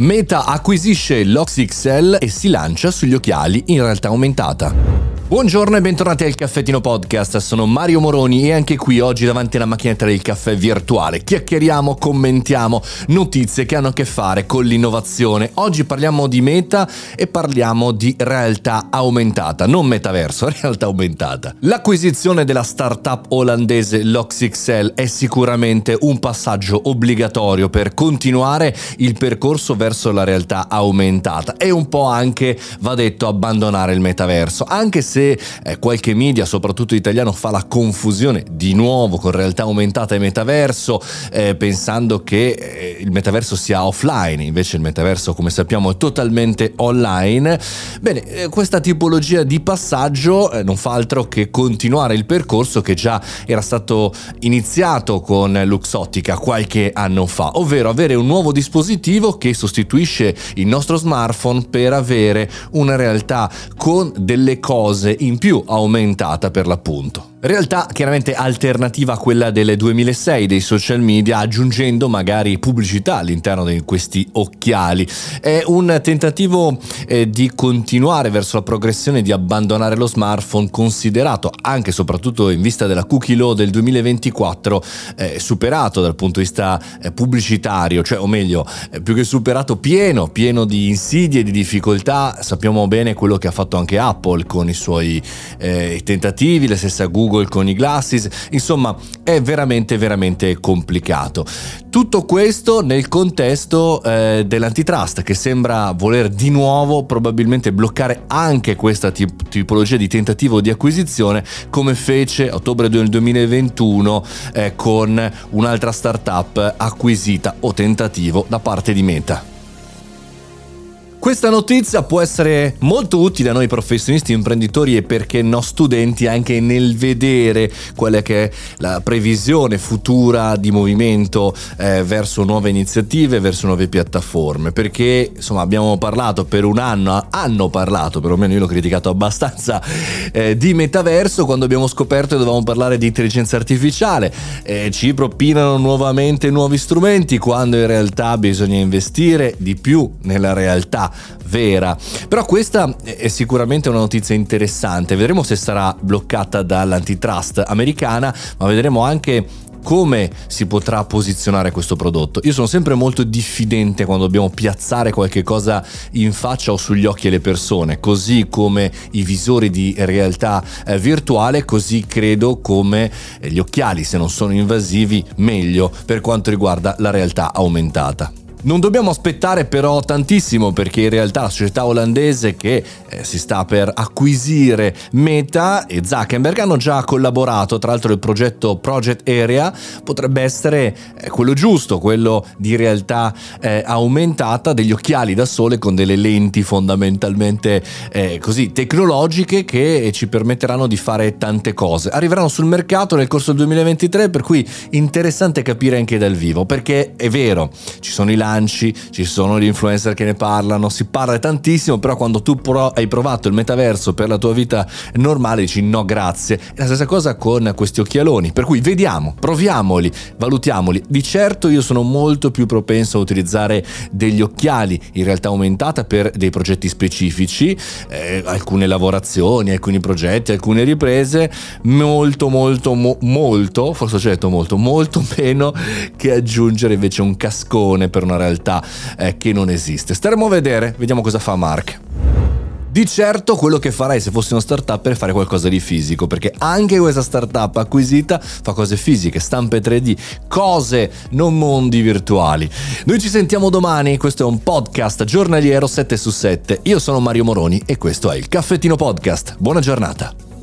Meta acquisisce l'Oxyxel e si lancia sugli occhiali in realtà aumentata. Buongiorno e bentornati al Caffettino Podcast, sono Mario Moroni e anche qui oggi davanti alla macchinetta del caffè virtuale chiacchieriamo, commentiamo notizie che hanno a che fare con l'innovazione. Oggi parliamo di meta e parliamo di realtà aumentata, non metaverso, realtà aumentata. L'acquisizione della startup olandese LoxXL è sicuramente un passaggio obbligatorio per continuare il percorso verso la realtà aumentata e un po' anche, va detto, abbandonare il metaverso, anche se se eh, qualche media, soprattutto italiano, fa la confusione di nuovo con realtà aumentata e metaverso, eh, pensando che eh, il metaverso sia offline, invece il metaverso, come sappiamo, è totalmente online. Bene, eh, questa tipologia di passaggio eh, non fa altro che continuare il percorso che già era stato iniziato con Luxottica qualche anno fa, ovvero avere un nuovo dispositivo che sostituisce il nostro smartphone per avere una realtà con delle cose in più aumentata per l'appunto. Realtà chiaramente alternativa a quella del 2006 dei social media, aggiungendo magari pubblicità all'interno di questi occhiali. È un tentativo eh, di continuare verso la progressione di abbandonare lo smartphone, considerato anche e soprattutto in vista della cookie law del 2024, eh, superato dal punto di vista eh, pubblicitario, cioè o meglio, eh, più che superato, pieno, pieno di insidie e di difficoltà. Sappiamo bene quello che ha fatto anche Apple con i suoi eh, tentativi, la stessa Google con i glasses, insomma è veramente veramente complicato. Tutto questo nel contesto eh, dell'antitrust che sembra voler di nuovo probabilmente bloccare anche questa tip- tipologia di tentativo di acquisizione come fece a ottobre del 2021 eh, con un'altra startup acquisita o tentativo da parte di Meta. Questa notizia può essere molto utile a noi professionisti, imprenditori e perché no studenti anche nel vedere quella che è la previsione futura di movimento eh, verso nuove iniziative, verso nuove piattaforme, perché insomma abbiamo parlato per un anno, hanno parlato, perlomeno io l'ho criticato abbastanza, eh, di metaverso quando abbiamo scoperto che dovevamo parlare di intelligenza artificiale, eh, ci propinano nuovamente nuovi strumenti quando in realtà bisogna investire di più nella realtà vera. Però questa è sicuramente una notizia interessante, vedremo se sarà bloccata dall'antitrust americana, ma vedremo anche come si potrà posizionare questo prodotto. Io sono sempre molto diffidente quando dobbiamo piazzare qualche cosa in faccia o sugli occhi alle persone, così come i visori di realtà eh, virtuale, così credo come eh, gli occhiali, se non sono invasivi, meglio per quanto riguarda la realtà aumentata. Non dobbiamo aspettare però tantissimo perché in realtà la società olandese che eh, si sta per acquisire Meta e Zuckerberg hanno già collaborato, tra l'altro il progetto Project Area potrebbe essere eh, quello giusto, quello di realtà eh, aumentata degli occhiali da sole con delle lenti fondamentalmente eh, così tecnologiche che ci permetteranno di fare tante cose. Arriveranno sul mercato nel corso del 2023 per cui interessante capire anche dal vivo perché è vero, ci sono i lati lanci, ci sono gli influencer che ne parlano, si parla tantissimo, però quando tu pro- hai provato il metaverso per la tua vita normale dici no grazie. È la stessa cosa con questi occhialoni, per cui vediamo, proviamoli, valutiamoli. Di certo io sono molto più propenso a utilizzare degli occhiali in realtà aumentata per dei progetti specifici, eh, alcune lavorazioni, alcuni progetti, alcune riprese, molto molto mo- molto, forse ho detto molto, molto meno che aggiungere invece un cascone per una realtà eh, che non esiste. Staremo a vedere, vediamo cosa fa Mark. Di certo quello che farei se fossi una startup è fare qualcosa di fisico, perché anche questa startup acquisita fa cose fisiche, stampe 3D, cose, non mondi virtuali. Noi ci sentiamo domani, questo è un podcast giornaliero 7 su 7. Io sono Mario Moroni e questo è il Caffettino Podcast. Buona giornata.